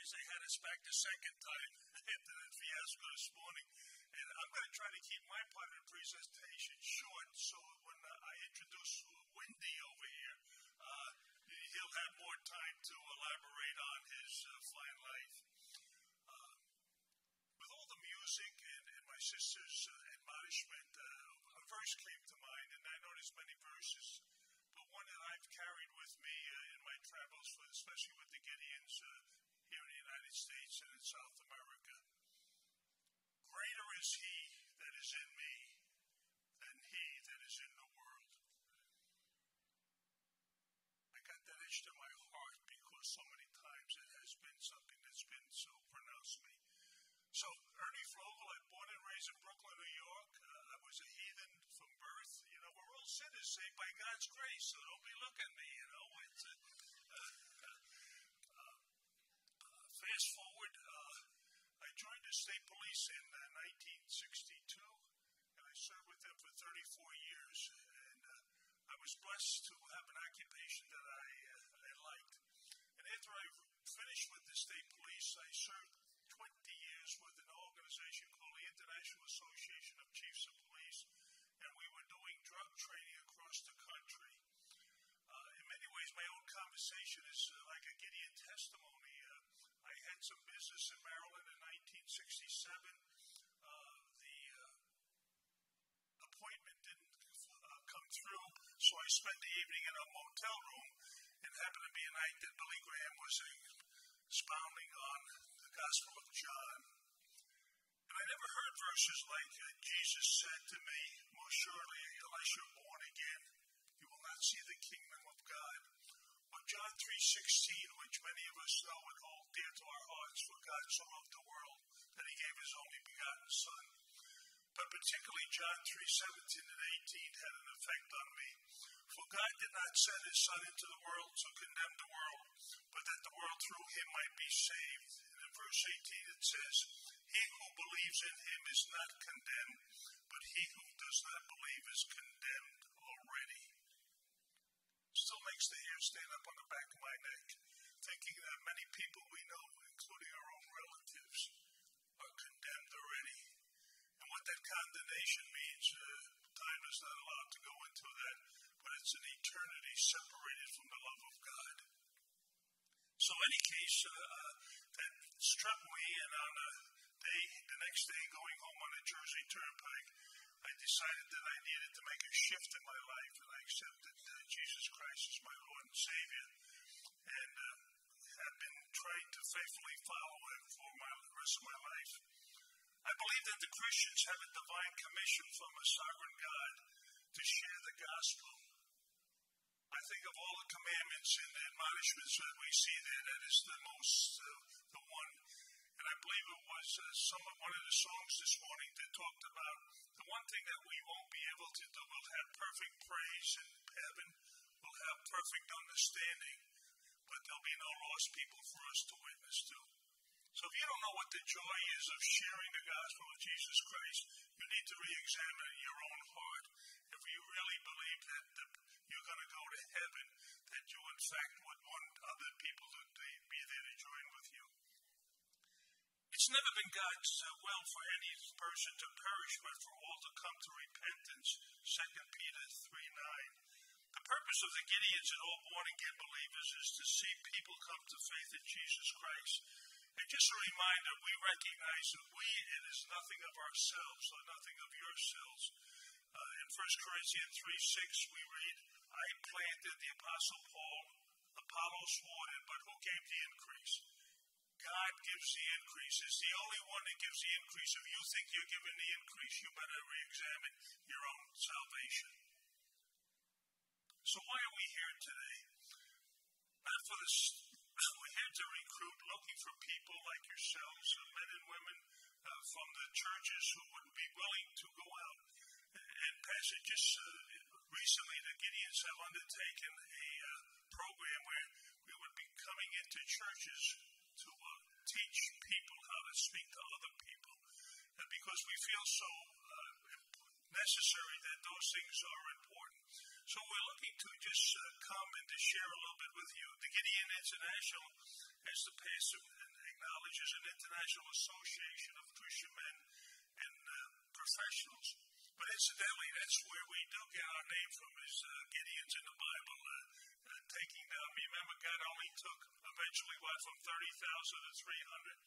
they had us back the second time after that fiasco this morning. And I'm going to try to keep my part of the presentation short so when uh, I introduce Wendy over here, uh, he'll have more time to elaborate on his uh, fine life. Uh, with all the music and, and my sister's uh, admonishment, uh, a verse came to mind, and I know many verses, but one that I've carried with me in my travels, especially with the Gideons United States and in South America. Greater is he that is in me than he that is in the world. I got that itch to my heart because so many times it has been something that's been so pronounced to me. So, Ernie Frogel, I born and raised in Brooklyn, New York. Uh, I was a heathen from birth. You know, we're all sinners saved by God's grace, so don't be looking at me, you know. It's, uh, uh, uh fast forward, uh, I joined the state police in 1962, and I served with them for 34 years. And I was blessed to have an occupation that I, I liked. And after I finished with the state police, I served 20 years with an organization called the International Association of Chiefs of Police, and we were doing drug training across the country. Uh, in many ways, my own conversation is uh, like a Gideon testimony. Had some business in Maryland in 1967. Uh, the uh, appointment didn't uh, come through, so I spent the evening in a motel room. It happened to be a night that Billy Graham was expounding on the Gospel of John. And I never heard verses like Jesus said to me, Most surely, unless you're born again, you will not see the kingdom of God. John 3.16, which many of us know and hold dear to our hearts, for God so loved the world that he gave his only begotten Son. But particularly John 3.17 and 18 had an effect on me. For God did not send his Son into the world to condemn the world, but that the world through him might be saved. And in verse 18 it says, He who believes in him is not condemned, but he who does not believe is condemned. Still makes the hair stand up on the back of my neck, thinking that many people we know, including our own relatives, are condemned already. And what that condemnation means, uh, time is not allowed to go into that, but it's an eternity separated from the love of God. So, any case, uh, uh, that struck me, and on the day, the next day, going home on the Jersey Turnpike, I decided that I needed to make a shift in my life, and I accepted uh, Jesus Christ as my Lord and Savior, and uh, have been trying to faithfully follow Him for my, the rest of my life. I believe that the Christians have a divine commission from a sovereign God to share the gospel. I think of all the commandments and admonishments that we see there, that is the most, uh, the one. And I believe it was uh, some one of the songs this morning that talked about one thing that we won't be able to do. We'll have perfect praise in heaven. We'll have perfect understanding, but there'll be no lost people for us to witness to. So if you don't know what the joy is of sharing the gospel of Jesus Christ, you need to re-examine your own heart. If you really believe that the, you're going to go to heaven, that you in fact would want other people to It's never been God's will for any person to perish, but for all to come to repentance. 2 Peter 3 9. The purpose of the Gideons and all born again believers is to see people come to faith in Jesus Christ. And just a reminder, we recognize that we, it is nothing of ourselves or nothing of yourselves. Uh, in 1 Corinthians 3 6, we read, I planted the Apostle Paul, Apollos watered, but who gave the increase? God gives the increase. Is the only one that gives the increase. If you think you're giving the increase, you better re examine your own salvation. So, why are we here today? Not for this we're here to recruit, looking for people like yourselves, men and women uh, from the churches who would be willing to go out and pass it. Just uh, recently, the Gideons have undertaken a uh, program where we would be coming into churches teach people how to speak to other people. And because we feel so uh, necessary that those things are important. So we're looking to just uh, come and to share a little bit with you. The Gideon International, as the pastor acknowledges an international association of Christian men and uh, professionals. But incidentally, that's where we do get our name from, is uh, Gideon's in the Bible, uh, uh, taking down. Remember, God only took eventually what from 30,000 to 300.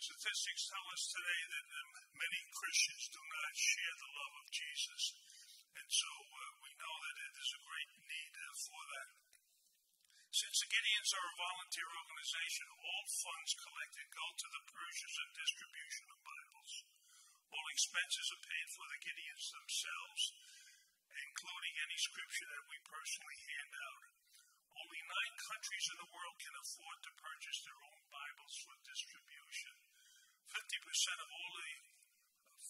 Statistics tell us today that um, many Christians do not share the love of Jesus. And so uh, we know that is a great need uh, for that. Since the Gideons are a volunteer organization, all funds collected go to the purchase and distribution of Bibles. All expenses are paid for the Gideons themselves, including any scripture that we personally hand out. Only nine countries in the world can afford to purchase their own Bibles for distribution. 50% of all the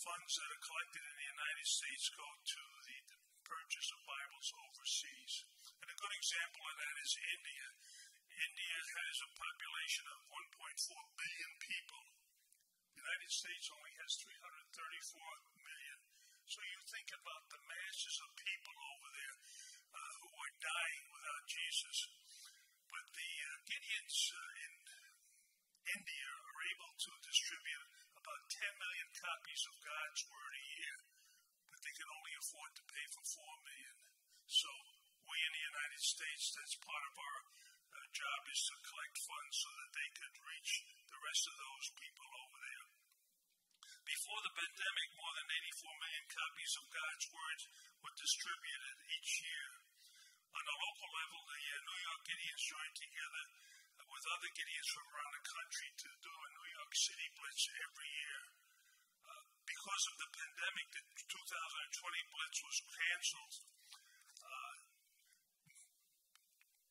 funds that are collected in the United States go to the purchase of Bibles overseas. And a good example of that is India. India has a population of 1.4 billion people. The United States only has 334 million. So you think about the masses of people over there uh, who are dying without Jesus. But the uh, Gideons uh, in India are able to distribute about 10 million copies of God's Word a year, but they can only afford to pay for 4 million. So we in the United States, that's part of our uh, job is to collect funds so that they could reach the rest of those people over there. Before the pandemic, more than 84 million copies of God's Words were distributed each year. On a local level, the uh, New York Gideons joined together with other Gideons from around the country to do a New York City Blitz every year. Uh, because of the pandemic, the 2020 Blitz was canceled. Uh,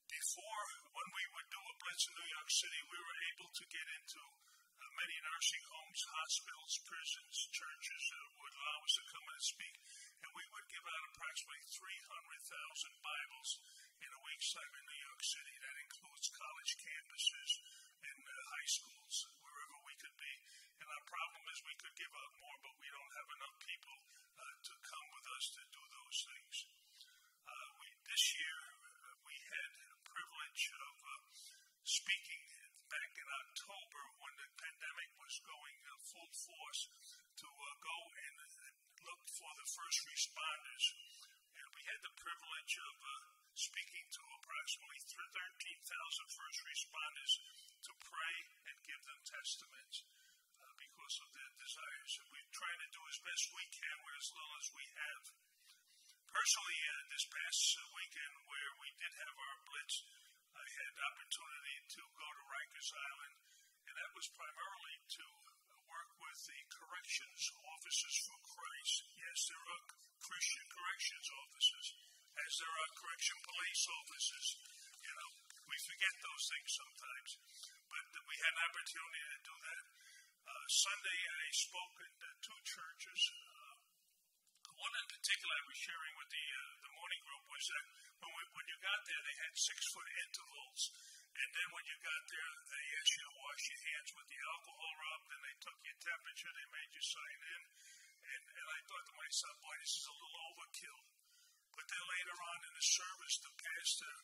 before, when we would do a Blitz in New York City, we were able to get into many nursing homes, hospitals, prisons, churches uh, would allow us to come and speak. And we would give out approximately 300,000 Bibles in a week's time in New York City. That includes college campuses and uh, high schools, wherever we could be. And our problem is we could give out more, but we don't have enough people uh, to come with us to do those things. Uh, we, this year, uh, we had the privilege of uh, speaking back in October when the pandemic was going uh, full force to go and look for the first responders. And we had the privilege of speaking to approximately 13,000 first responders to pray and give them testaments uh, because of their desires. And we're trying to do as best we can with as little as we have. Personally, uh, this past uh, weekend where we did have our blitz, I had opportunity to go to Rikers Island, and that was primarily to work with the corrections officers for Christ. Yes, there are Christian corrections officers as there are correction police officers. You know, we forget those things sometimes. But we had an opportunity to do that. Uh, Sunday, I spoke in uh, two churches. Uh, one in particular I was sharing with the uh, the morning group was that when, we, when you got there, they had six foot intervals. And then when you got there, they asked you to wash your hands with the alcohol rub. Then they took your temperature. They made you sign in. And, and I thought to myself, boy, this is a little overkill. But then later on in the service, the pastor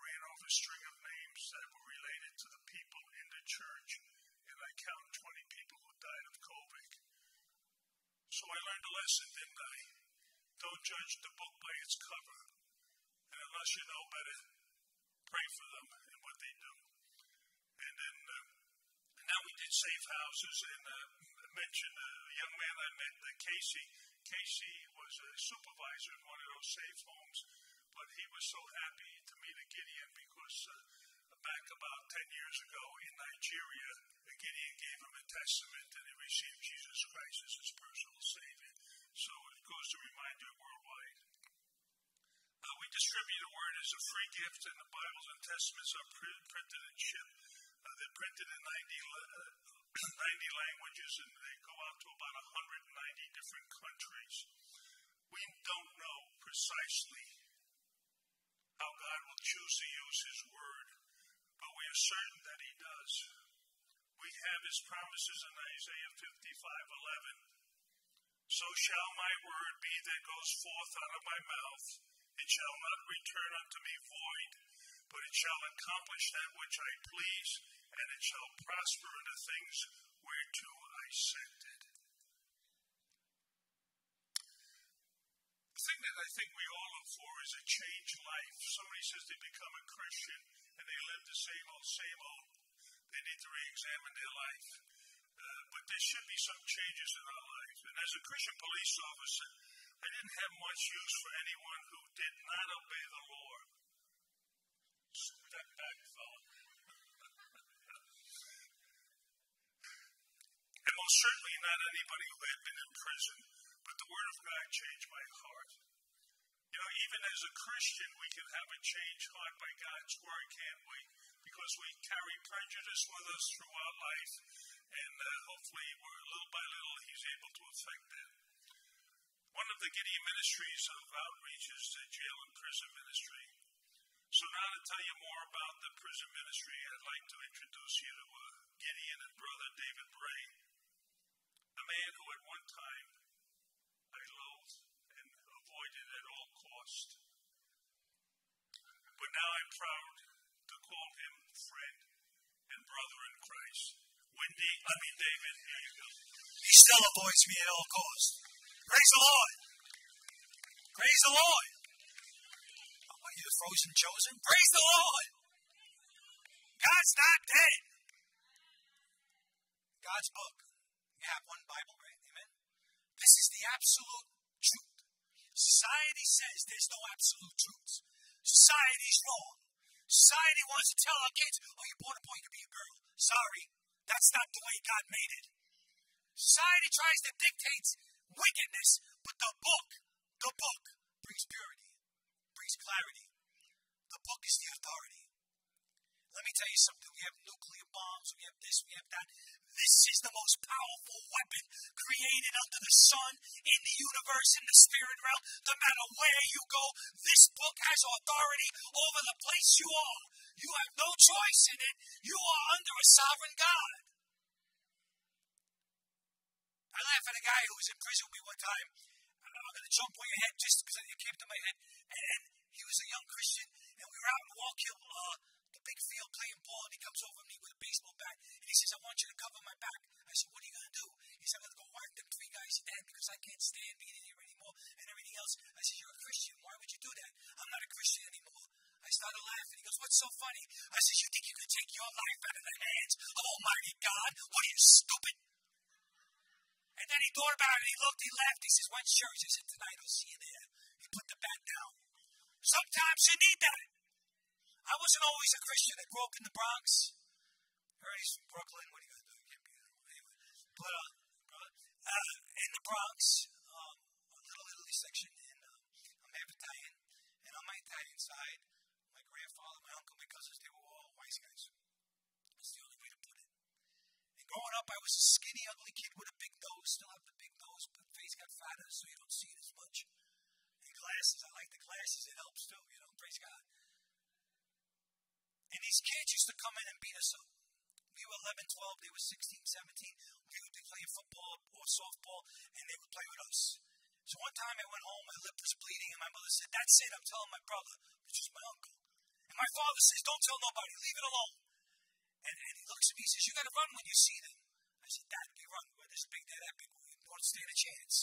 ran off a string of names that were related to the people in the church, and I counted 20 people who died of COVID. So I learned a lesson, didn't I? Don't judge the book by its cover. And unless you know better, pray for them and what they do. And then uh, now we did safe houses, and uh, mentioned a young man I met, uh, Casey. Casey was a supervisor in one of those safe homes, but he was so happy to meet a Gideon because uh, back about 10 years ago in Nigeria, a Gideon gave him a testament and he received Jesus Christ as his personal Savior. So it goes to remind you worldwide. Uh, we distribute the word as a free gift, and the Bibles and Testaments are printed and shipped. Uh, they're printed in 90, uh, 90 languages and they go out to about 190 different countries. We don't know precisely how God will choose to use His Word, but we are certain that He does. We have His promises in Isaiah 55 11. So shall my word be that goes forth out of my mouth. It shall not return unto me void, but it shall accomplish that which I please, and it shall prosper in the things whereto I sent it. The thing that I think we all look for is a changed life. Somebody says they become a Christian and they live the same old, same old. They need to re examine their life. Uh, but there should be some changes in our life. And as a Christian police officer, I didn't have much use for anyone who did not obey the Lord. Step back, fella. and most certainly not anybody who had been in prison, but the Word of God changed my heart. You know, even as a Christian, we can have a changed heart by God's Word, can't we? Because we carry prejudice with us throughout life, and uh, hopefully, little by little, He's able to affect that. One of the Gideon ministries of outreach is the jail and prison ministry. So now to tell you more about the prison ministry, I'd like to introduce you to uh, Gideon and brother David Bray, a man who at one time I loathed and avoided at all cost. But now I'm proud to call him friend and brother in Christ. Wendy, I mean David, here you go. He still avoids me at all costs. Praise the Lord. Praise the Lord. Are you, the frozen chosen? Praise the Lord. God's not dead. God's book. You have one Bible, right? Amen. This is the absolute truth. Society says there's no absolute truth. Society's wrong. Society wants to tell our kids, oh, you're born a boy, you can be a girl. Sorry, that's not the way God made it. Society tries to dictate wickedness, but the book, the book brings purity, brings clarity. The book is the authority. Let me tell you something. We have nuclear bombs, we have this, we have that. This is the most powerful weapon created under the sun, in the universe, in the spirit realm. No matter where you go, this book has authority over the place you are. You have no choice in it. You are under a sovereign God. I laugh at a guy who was in prison with me one time. I'm going to jump on your head just because it came to my head. And, and he was a young Christian, and we were out in Wallkill, uh, the big field playing ball, and he comes over to me with a baseball bat, and he says, I want you to cover my back. I said, what are you going to do? He said, I'm going to go whack them three guys dead because I can't stand being in here anymore and everything else. I said, you're a Christian. Why would you do that? I'm not a Christian anymore. I started laughing. He goes, what's so funny? I said, you think you could take your life out of the hands of Almighty God? What are you, stupid? And then he thought about it, he looked, he laughed, he says, When church? I said, Tonight I'll see you there. He put the bat down. Sometimes you need that. I wasn't always a Christian. I grew up in the Bronx. Heard he's from Brooklyn. What are you going to do? Anyway. But uh, uh, in the Bronx, um, a little Italy section, and um, I'm half Italian. And on my Italian side, my grandfather, my uncle, my cousins, they were all white guys. That's the only way to put it. And growing up, I was a skinny, ugly kid with a big nose. Still have the big nose, but face got fatter, so you don't see it as much. And glasses, I like the glasses. It helps too, you know. Praise God. And these kids used to come in and beat us up. We were 11, 12, they were 16, 17. We would be playing football or softball, and they would play with us. So one time I went home, my lip was bleeding, and my mother said, That's it, I'm telling my brother, which is my uncle. And my father says, Don't tell nobody, leave it alone. And, and he looks at me, he says, You gotta run when you see them. I said, Dad, we run. We're this big, they're that big. We don't stand a chance.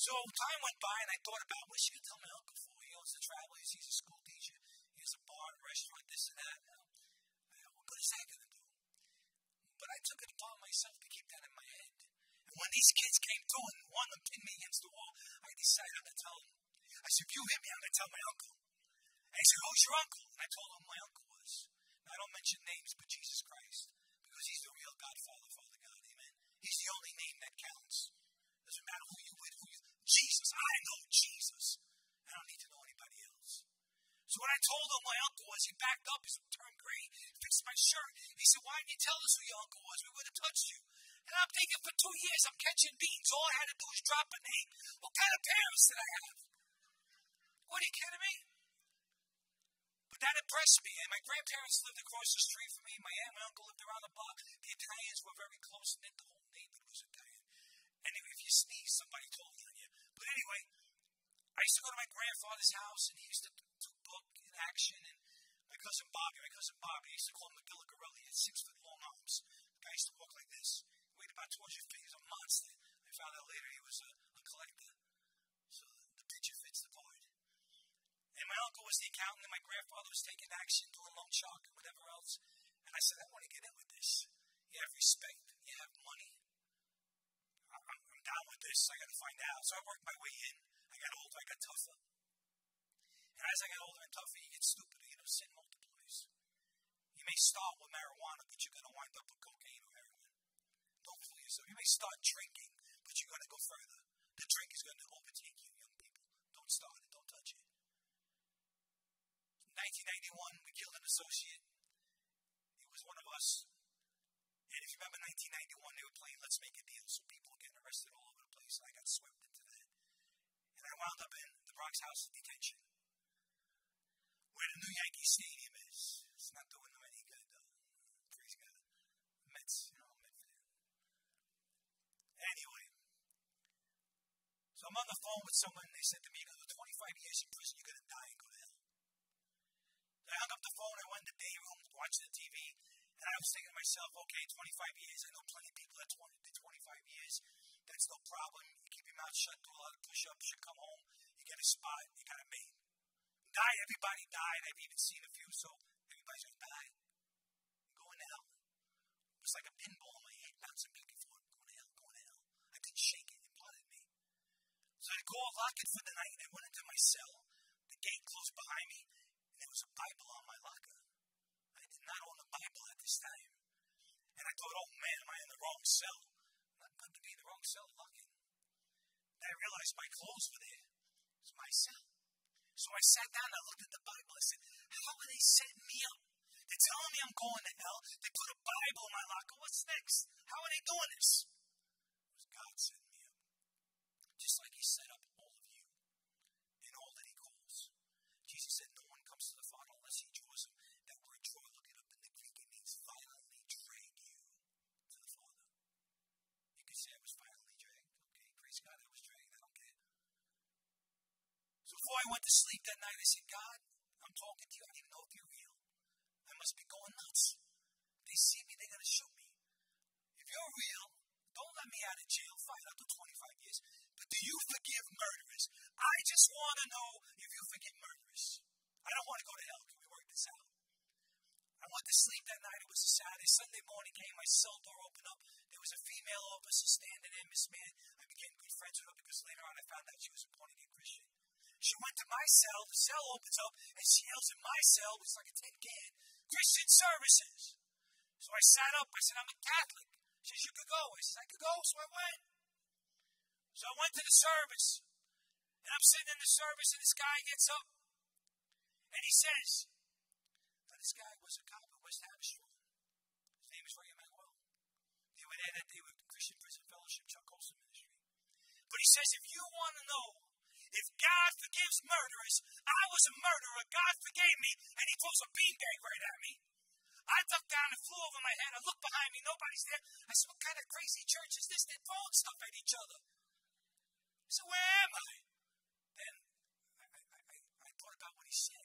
So time went by, and I thought about what she could tell my uncle for. He owns the travel, he's a school teacher, he has a bar, and restaurant, this and that. Uh, what good is that to do? But I took it upon myself to keep that in my head. And when these kids came through and one of them pinned me against the wall, I decided to tell them. I said, you hit me, I'm to tell my uncle. And he said, who's your uncle? And I told him my uncle was. I don't mention names, but Jesus Christ. Because he's the real Godfather, Father Father God. Amen. He's the only name that counts. Doesn't matter who you with, who you Jesus. I know Jesus. I don't need to know anybody else. So when I told him my uncle was, he backed up, he turned gray, fixed my shirt. He said, why didn't you tell us who your uncle was? We would have touched you. And I'm thinking for two years I'm catching beans. All I had to do was drop a name. What kind of parents did I have? What are you kidding me? That impressed me. And my grandparents lived across the street from me. My aunt and uncle lived around the block. The Italians were very close knit. The whole neighborhood was Italian. And if you sneeze, somebody told on you. But anyway, I used to go to my grandfather's house, and he used to do book in action, and my cousin Bobby, my cousin Bobby, I used to call him McGillicuddy. He had six foot long arms. The guy used to walk like this. He weighed about 200 feet. He was a monster. I found out later he was a, a collector. So the picture. And my uncle was the accountant, and my grandfather was taking action, doing loan shark and whatever else. And I said, I want to get in with this. You have respect. You have money. I'm, I'm down with this. I got to find out. So I worked my way in. I got older. I got tougher. And as I got older and tougher, you get stupider. You know, sin multiplies. You may start with marijuana, but you're going to wind up with cocaine or heroin. Don't fool yourself. You may start drinking, but you're going to go further. The drink is going to overtake you, young people. Don't start it. 1991, we killed an associate. It was one of us. And if you remember 1991, they were playing Let's Make a Deal, so people were getting arrested all over the place. And I got swept into that. And I wound up in the Bronx House of Detention, where the new Yankee Stadium is. It's not doing them any good, though. Praise God. Mets, you know, Met fan. Anyway, so I'm on the phone with someone, they said to me, know, 25 years in prison, you're going to die hell. I hung up the phone, I went in the day room, watching the TV, and I was thinking to myself, okay, 25 years, I know plenty of people that 20 did 25 years. That's no problem. You keep your mouth shut, do a lot of push ups, you come home, you get a spot, you got a mate. Die, everybody died. I've even seen a few, so everybody's gonna die. Going to hell. It was like a pinball in my head, bouncing back and forth, going to hell, going to hell. I couldn't shake it, it bothered me. So I called, lock it for the night, I went into my cell. The gate closed behind me, there was a Bible on my locker. I did not own a Bible at this time. And I thought, oh man, am I in the wrong cell? Not good to be in the wrong cell locking. And I realized my clothes were there. It's my cell. So I sat down and I looked at the Bible. I said, how are they setting me up? They're telling me I'm going to hell. They put a Bible in my locker. What's next? How are they doing this? It was God setting me up. Just like He set up I went to sleep that night, I said, God, I'm talking to you. I don't even know if you're real. I must be going nuts. They see me, they're going to shoot me. If you're real, don't let me out of jail. Fine, I'll do 25 years. But do you forgive murderers? I just want to know if you forgive murderers. I don't want to go to hell. Can we work this out? I went to sleep that night. It was a Saturday. Sunday morning came. My cell door opened up. There was a female officer standing there, Miss Man. I became good friends with her because later on I found out she was a born again Christian. She went to my cell. The cell opens up and she yells in my cell, which is like a tin can, Christian services. So I sat up. I said, I'm a Catholic. She says, You could go. I said, I could go. So I went. So I went to the service. And I'm sitting in the service, and this guy gets up. And he says, Now, this guy was a cop at West Hammerstone. His name is Ray. They were there that day with Christian Prison Fellowship, Chuck Colson Ministry. But he says, If you want to know if God forgives murderers, I was a murderer. God forgave me, and he throws a beanbag right at me. I ducked down and flew over my head. I looked behind me. Nobody's there. I said, What kind of crazy church is this? They're throwing stuff at each other. So where am I? Then I, I, I, I thought about what he said.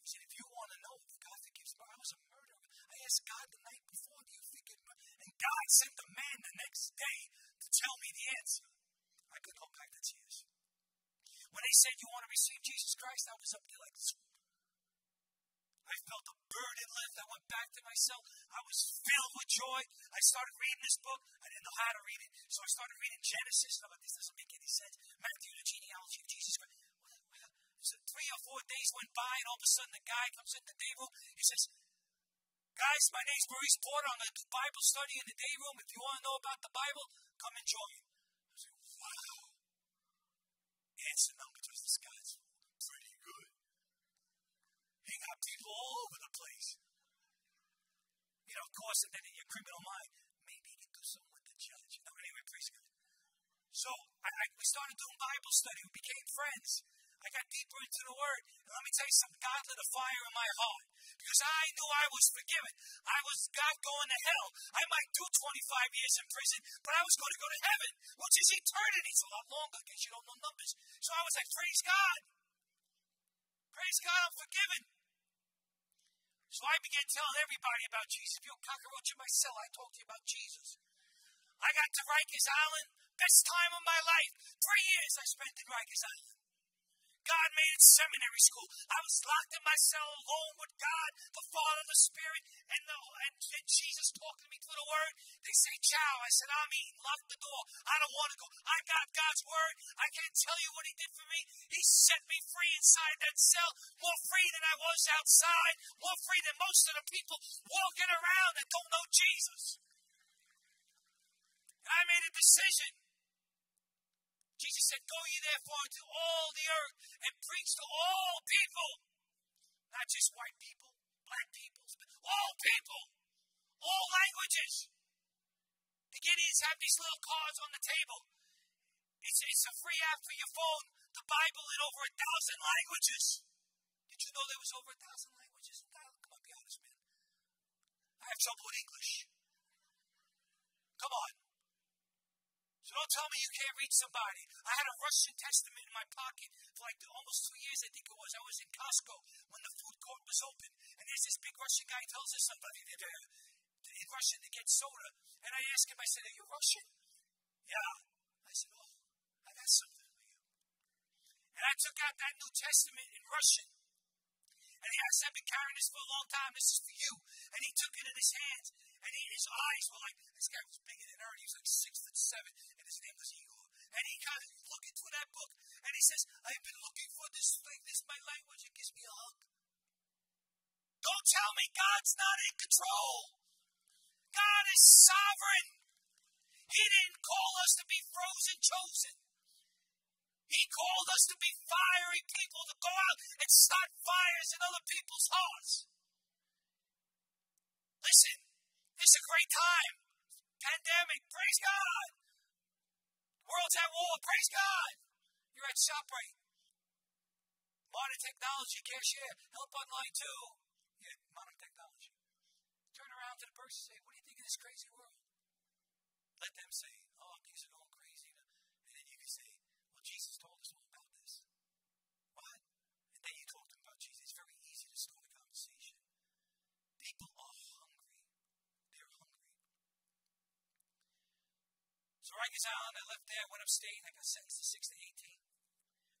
He said, If you want to know if God forgives me, I was a murderer. I asked God the night before, Do you forgive me? And God sent the man the next day to tell me the answer. I could go back to tears. When they said, You want to receive Jesus Christ, I was up there like this. I felt a burden lift. I went back to myself. I was filled with joy. I started reading this book. I didn't know how to read it, so I started reading Genesis. I'm like, this doesn't make any sense. Matthew, the genealogy of Jesus Christ. So three or four days went by, and all of a sudden the guy comes in the day room. He says, Guys, my name's Maurice Porter. I'm to do Bible study in the day room. If you want to know about the Bible, come and join. Number two this guy's pretty good. He got people all over the place. You know, of course, and then in your criminal mind, maybe you can do something with the judge. No, anyway, praise God. So I, I, we started doing Bible study. We became friends. I got deeper into the Word. And let me tell you something. God lit a fire in my heart because I knew I was forgiven. I was God going to hell. I might do 25 years in prison, but I was going to go to heaven, which is eternity. It's a lot longer because you don't know numbers. So I was like, praise God. Praise God, I'm forgiven. So I began telling everybody about Jesus. If you're a cockroach in my cell, I talk to you about Jesus. I got to Rikers Island, best time of my life. Three years I spent in Rikers Island. It seminary school. I was locked in my cell alone with God, the Father, the Spirit, and, the, and, and Jesus talking to me through the Word. They say, Chow. I said, I'm eating. Lock the door. I don't want to go. I got God's Word. I can't tell you what He did for me. He set me free inside that cell, more free than I was outside, more free than most of the people walking around that don't know Jesus. And I made a decision. Jesus said, Go ye therefore into all the earth and preach to all people. Not just white people, black people, but all people, all languages. The Gideons have these little cards on the table. It's, it's a free app for your phone. The Bible in over a thousand languages. Did you know there was over a thousand languages? Come on, be honest, man. I have trouble with English. Come on. So don't tell me you can't reach somebody. I had a Russian Testament in my pocket for like almost two years, I think it was. I was in Costco when the food court was open, and there's this big Russian guy tells us something in Russian to get soda. And I asked him, I said, Are you Russian? Yeah. I said, Oh, I got something for you. And I took out that New Testament in Russian. And he has been carrying this for a long time. This is for you. And he took it in his hands. And he, his eyes were like, this guy was bigger than Ernie. He was like six foot seven. And his name was Igor. And he kind of looking through that book. And he says, I've been looking for this thing. This is my language. It gives me a hug. Don't tell me God's not in control. God is sovereign. He didn't call us to be frozen chosen. He called us to be fiery people to go out and start fires in other people's hearts. Listen, it's a great time. Pandemic, praise God. World's at war, praise God. You're at ShopRite. Modern technology, cashier, help online too. Yeah, modern technology. Turn around to the person and say, What do you think of this crazy world? Let them say, Oh, things are going crazy. And then you can say, Jesus told us all about this. What? And then you talk to them about Jesus. It's very easy to start a conversation. People are hungry. They're hungry. So Rikers Island, I left there, went upstate, I got sentenced to 6 to 18,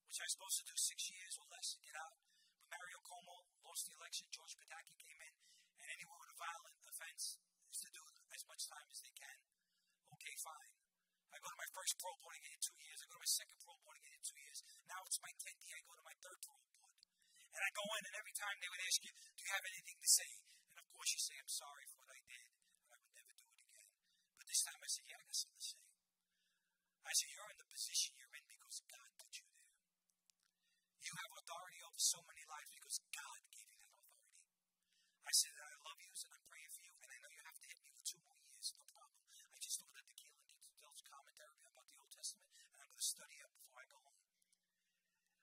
which I was supposed to do six years or less to get out. But Mario Cuomo lost the election, George Pataki came in, and anyone with a violent offense is to do as much time as they can. Okay, fine. I go to my first parole board, I get in two years. I go to my second parole board, I get in two years. Now it's my 10th year, I go to my third parole board. And I go in, and every time they would ask you, Do you have anything to say? And of course, you say, I'm sorry for what I did, but I would never do it again. But this time I said, Yeah, I got something to say. I said, You're in the position you're in because God put you there. You have authority over so many lives because God gave you that authority. I said, I love you and I'm praying for you, and I know you have to hit me for two more years, no problem. I just ordered the Keil and Delitzsch commentary about the Old Testament, and I'm going study it before I go home.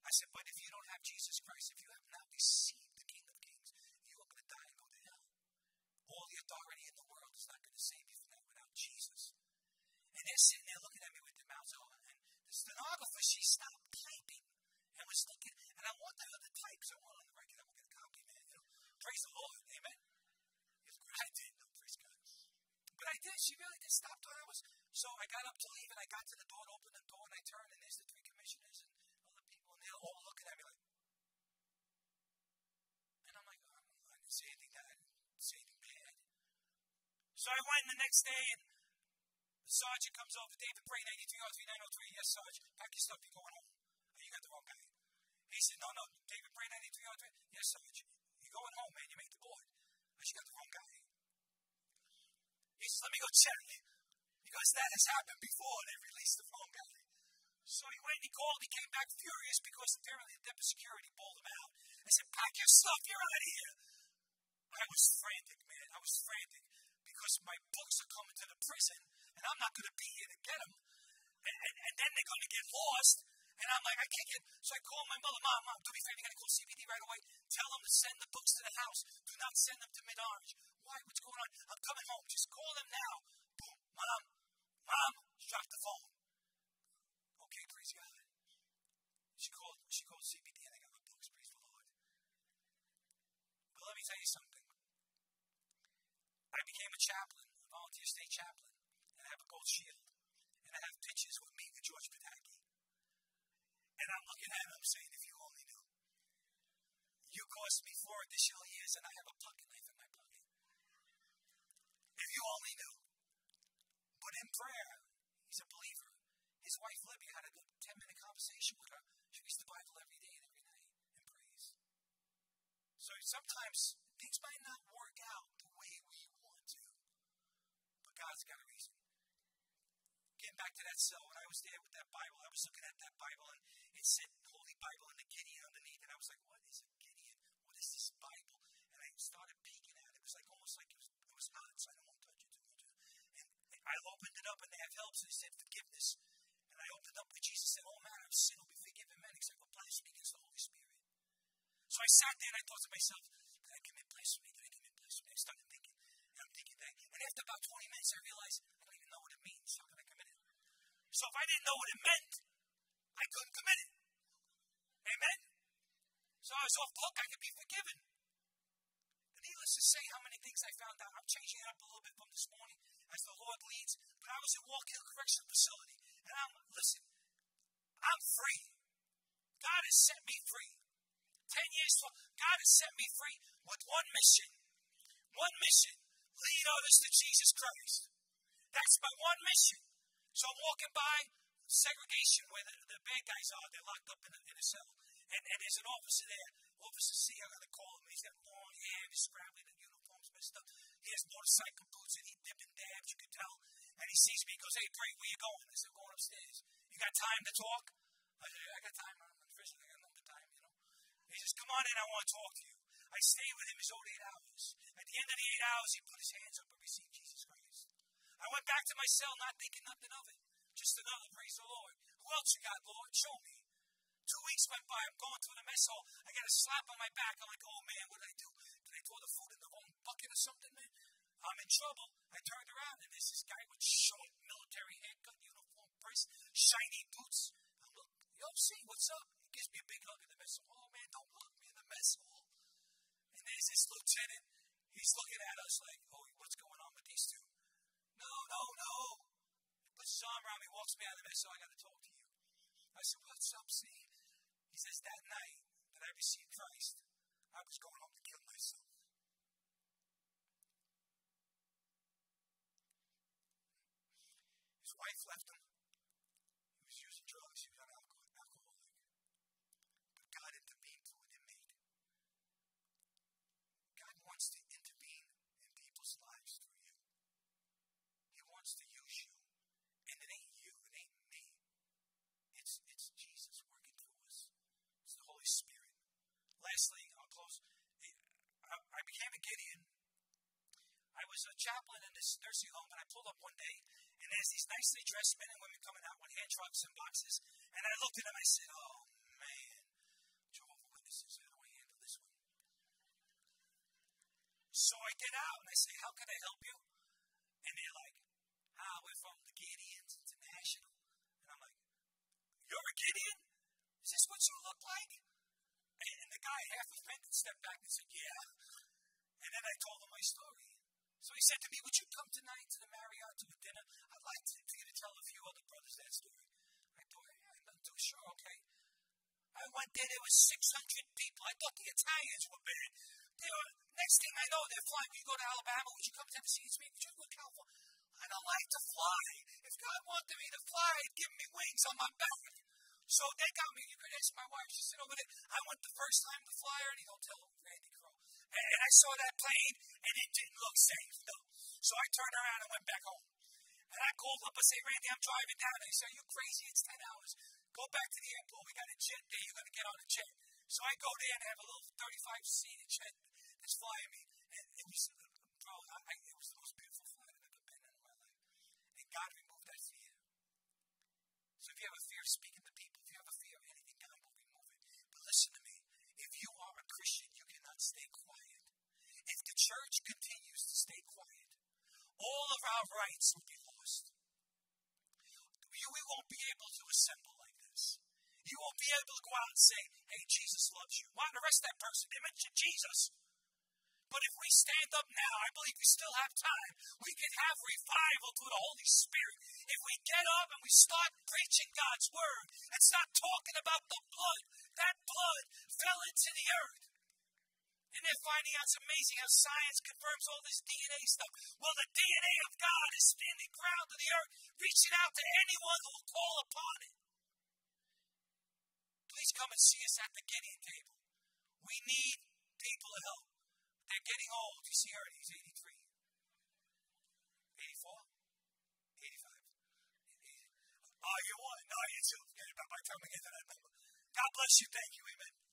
I said, But if you don't have Jesus Christ, if you have not received the King of Kings, you are going to die and go to hell. All the authority in the world is not going to save you from that without Jesus. And they're sitting there looking at me with their mouths open. And the stenographer, she stopped typing and was looking. And I want the other types. I want on the record. I want to get a copy, man. You know, praise the Lord. Amen. I did. But I did. She really did stop when I was. So I got up to leave and I got to the door and opened the door and I turned and there's the three commissioners and other people and they're all looking at me like. And I'm like, oh, I didn't say anything that I didn't say anything bad. So I went the next day and the sergeant comes over, David Bray, 9303903. Yes, Sergeant. Pack your stuff, you're going home. Oh, you got the wrong guy. He said, No, no, David Bray, 9303903. Yes, Sergeant. You're going home, man. You make the board. But you got the wrong guy. He says, Let me go check. Because that has happened before. They released the phone guy. So he went and he called. He came back furious because apparently the deputy security pulled him out. I said, Pack your stuff. You're out of here. I was frantic, man. I was frantic because my books are coming to the prison and I'm not going to be here to get them. And, and, and then they're going to get lost. And I'm like, I can't get. So I call my mother, Mom, Mom, do me a favor. You got to call CBD right away. Tell them to send the books to the house. Do not send them to Mid Orange. Why? What's going on? I'm coming home. Just call them now. Boom. Mom, Mom, drop the phone. Okay, praise God. She called. She called CBD and I got my books. Praise the Lord. But let me tell you something. I became a chaplain, a volunteer state chaplain, and I have a gold shield. And I have pictures with me with George Pataki. And I'm looking at him saying, if you only knew. You cost me four additional years, and I have a pocket knife in. If you only knew. But in prayer, he's a believer. His wife Libby had a 10 minute conversation with her. She reads the Bible every day and every night and prays. So sometimes things might not work out the way we want to, but God's got a reason. Getting back to that cell, when I was there with that Bible, I was looking at that Bible and it said Holy Bible and the Gideon underneath, and I was like, what is a Gideon? What is this Bible? And I started peeking at it. It was like almost like it was, it was hot, so I don't want to touch it too much. I opened it up and they have helps, and it said forgiveness. And I opened up and Jesus said, oh, All manner of sin will be forgiven men except for blasphemy against the Holy Spirit. So I sat there and I thought to myself, did I commit blasphemy? Did I commit blasphemy? I started thinking, and I'm thinking that. And after about 20 minutes, I realized I don't even know what it means. How can I commit it? So if I didn't know what it meant, I couldn't commit it. Amen? So I was off the hook. I could be forgiven. And needless to say, how many things I found out. I'm changing it up a little bit from this morning as the Lord leads. But I was at Wallkill Correctional Facility. And I'm, listen, I'm free. God has set me free. Ten years, God has set me free with one mission. One mission. Lead others to Jesus Christ. That's my one mission. So I'm walking by segregation where the, the bad guys are. They're locked up in a, in a cell. And, and there's an officer there. Officer C, I gotta call him. He's got long hair, he's scrabbly, the uniform's messed up. He has motorcycle boots and he dipped and dabs, you can tell. And he sees me, he goes, Hey, Bree, where you going? I said, going upstairs. You got time to talk? I said, I got time. I'm officially I got time, you know. He says, Come on in, I want to talk to you. I stayed with him his old eight hours. At the end of the eight hours, he put his hands up and received Jesus Christ. I went back to my cell not thinking nothing of it. Just another, praise the Lord. Who else you got, Lord? Show me. Two weeks went by. I'm going through the mess hall. I got a slap on my back. I'm like, oh man, what did I do? Did I throw the food in the wrong bucket or something? I'm in trouble. I turned around and there's this guy with short military haircut, uniform, press, shiny boots. I'm look, yo, see, what's up? He gives me a big hug in the mess hall. Oh man, don't hug me in the mess hall. And there's this lieutenant. He's looking at us like, oh, what's going on with these two? No, no, no. He puts his arm around me, walks me out of the mess hall. I got to talk to you. I said, what's up, see? He says, that night that I received Christ, I was going home to kill myself. His wife left him. He was using drugs. He was an alcohol, alcoholic. But God intervened through an inmate. God wants to intervene in people's lives through you. He wants to use you. And it ain't you, it ain't me. It's it's Jesus working through us. It's the Holy Spirit. Lastly, I'll close. I, I became a Gideon. I was a chaplain in this nursing home, and I pulled up one day, and there's these nicely dressed men and women coming out with hand trucks and boxes. And I looked at them, and I said, "Oh man, Jehovah Witnesses, how do I handle this one?" So I get out and I say, "How can I help you?" And they're like, "Ah, we're from the Gideons International." And I'm like, "You're a Gideon? Is this what you look like?" And the guy, half offended, stepped back and said, "Yeah." And then I told him my story. So he said to me, Would you come tonight to the Marriott to a dinner? I'd like to, you to tell a few other brothers that story. I thought, yeah, I'm not too sure, okay. I went there, there was 600 people. I thought the Italians were bad. They were, next thing I know, they're flying. You go to Alabama? Would you come to Tennessee? It's me. Would you go to California? I don't like to fly. If God wanted me to fly, He'd give me wings on my back. So they got me. You could ask my wife. She said, over there. I went the first time to fly and don't tell Randy Crow. And I saw that plane, and it didn't look safe, though. So I turned around and went back home. And I called up and say, Randy, I'm driving down. And he said, Are you crazy? It's 10 hours. Go back to the airport. We got a jet there. You're going to get on a jet. So I go there and have a little 35 seat jet that's flying me. And it was, bro, I, I, it was the most beautiful flight I've ever been in in my life. And God removed that fear. So if you have a fear of speaking to people, if you have a fear of anything, God will remove it. But listen to me. If you are a Christian, you cannot stay quiet. If the church continues to stay quiet, all of our rights will be lost. We, we won't be able to assemble like this. You won't be able to go out and say, hey, Jesus loves you. Why arrest that person? They mentioned Jesus. But if we stand up now, I believe we still have time. We can have revival through the Holy Spirit. If we get up and we start preaching God's word and start talking about the blood, that blood fell into the earth. And they're finding out it's amazing how science confirms all this DNA stuff. Well, the DNA of God is standing ground of the earth, reaching out to anyone who will call upon it. Please come and see us at the Gideon table. We need people to help. They're getting old. You see her, he's 83. 84? 85. Oh, you won. No, you too. By the time we get that number. God bless you. Thank you. Amen.